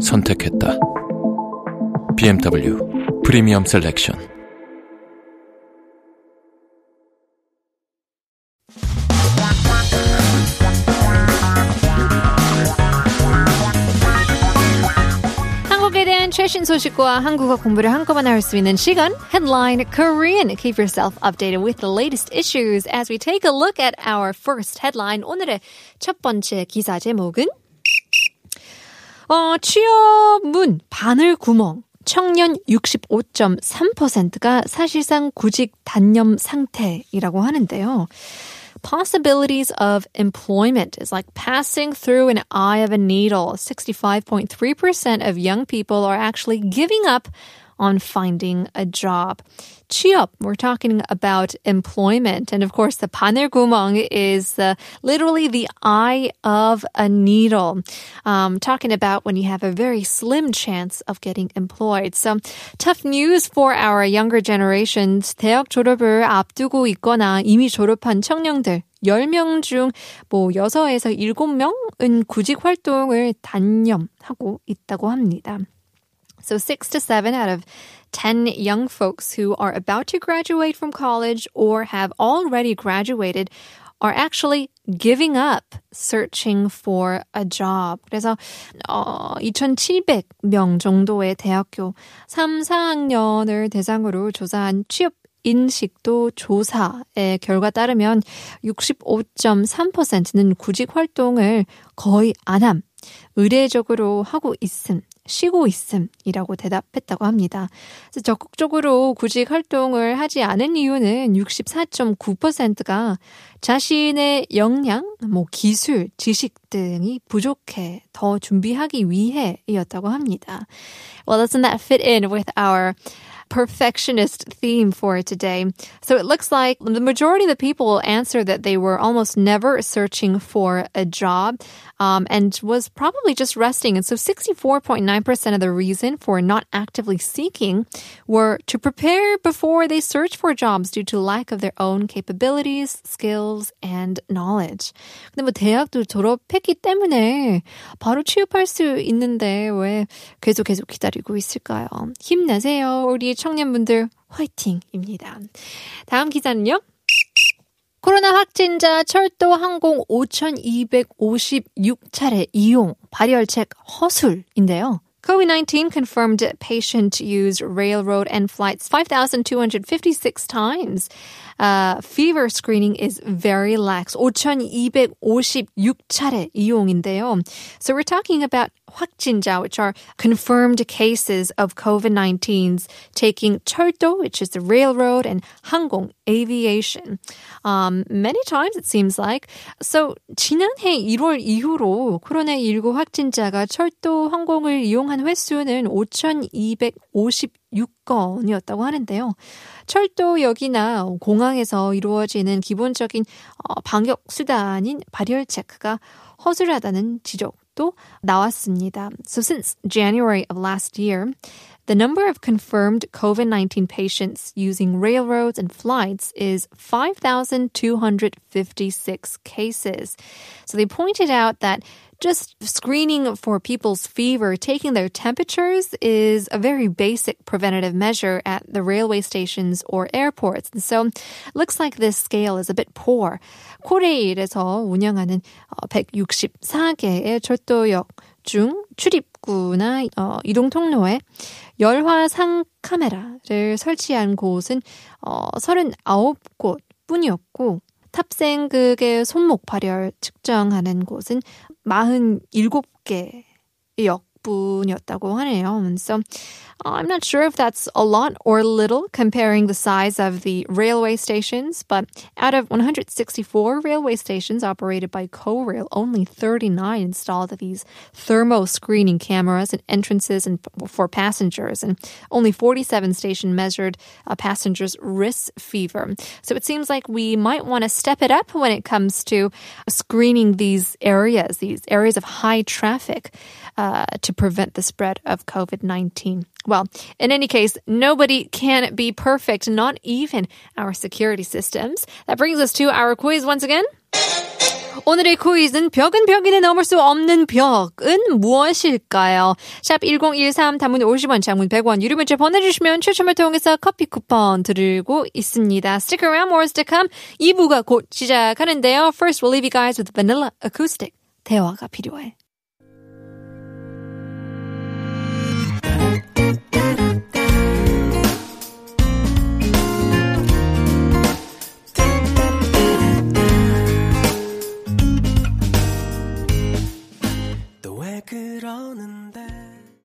선택했다. BMW 프리미엄 셀렉션. 한국에 대한 최신 소식과 한국어 공부를 한꺼번에 할 수 있는 시간 Headline Korean. Keep yourself updated with the latest issues as we take a look at our first headline. 오늘의 첫 번째 기사 제목은 어, 취업문 바늘 구멍 청년 65.3%가 사실상 구직 단념 상태이라고 하는데요. Possibilities of employment is like passing through an eye of a needle. 65.3% of young people are actually giving up on finding a job. 취업, we're talking about employment. And of course, the 바늘구멍 is uh, literally the eye of a needle. Um, talking about when you have a very slim chance of getting employed. So tough news for our younger generations. 대학 졸업을 앞두고 있거나 이미 졸업한 청년들. 10명 중 뭐 6에서 7명은 구직 활동을 단념하고 있다고 합니다. So six to seven out of 10 young folks who are about to graduate from college or have already graduated are actually giving up searching for a job. 그래서 어, 2,700명 정도의 대학교 3, 4학년을 대상으로 조사한 취업 인식도 조사의 결과 따르면 65.3%는 구직 활동을 거의 안 함, 의례적으로 하고 있음, 쉬고 있음이라고 대답했다고 합니다. 적극적으로 구직 활동을 하지 않은 이유는 64.9%가 자신의 역량, 뭐 기술, 지식 등이 부족해 더 준비하기 위해이었다고 합니다. Well, doesn't that fit in with our perfectionist theme for today. So it looks like the majority of the people answered that they were almost never searching for a job um, and was probably just resting. And so 64.9% of the reason for not actively seeking were to prepare before they search for jobs due to lack of their own capabilities, skills, and knowledge. 근데 뭐 대학도 졸업했기 때문에 바로 취업할 수 있는데 왜 계속 계속 기다리고 있을까요? 힘내세요. 우리 청년분들 화이팅입니다. 다음 기사는요. 코로나 확진자 철도 항공 5,256차례 이용 발열책 허술인데요. COVID-19 confirmed patient used railroad and flights 5,256 times. Uh, fever screening is very lax. 5,256차례 이용인데요. So we're talking about 확진자, which are confirmed cases of COVID-19s taking 철도, which is the railroad, and 항공, aviation. Um, many times it seems like. So 지난해 1월 이후로 코로나19 확진자가 철도 항공을 이용한 횟수는 5,256건이었다고 하는데요. 철도역이나 공항에서 이루어지는 기본적인 방역 수단인 발열 체크가 허술하다는 지적 도 나왔습니다. So since January of last year, the number of confirmed COVID-19 patients using railroads and flights is 5,256 cases. So they pointed out that just screening for people's fever, taking their temperatures is a very basic preventative measure at the railway stations or airports. And so it looks like this scale is a bit poor. 코레일에서 운영하는 164개의 철도역 중 출입구나 어, 이동 통로에 열화상 카메라를 설치한 곳은 어, 39곳 뿐이었고 탑승극의 손목 발열 측정하는 곳은 47개 역 분이었다고 하네요. And so I'm not sure if that's a lot or little comparing the size of the railway stations, but out of 164 railway stations operated by CoRail, only 39 installed these thermo screening cameras and entrances and for passengers, and only 47 stations measured a passenger's risk fever. So it seems like we might want to step it up when it comes to screening these areas, these areas of high traffic, uh, to prevent the spread of COVID 19. Well, in any case, nobody can be perfect, not even our security systems. That brings us to our quiz once again. 오늘의 퀴즈는 벽은 벽이네 넘을 수 없는 벽은 무엇일까요? 샵 1013 단문 50원 장문 100원 유료 문자 보내주시면 추첨을 통해서 커피 쿠폰 드리고 있습니다. Stick around, more to come. 2부가 곧 시작하는데요. First, we'll leave you guys with Vanilla Acoustic. 대화가 필요해.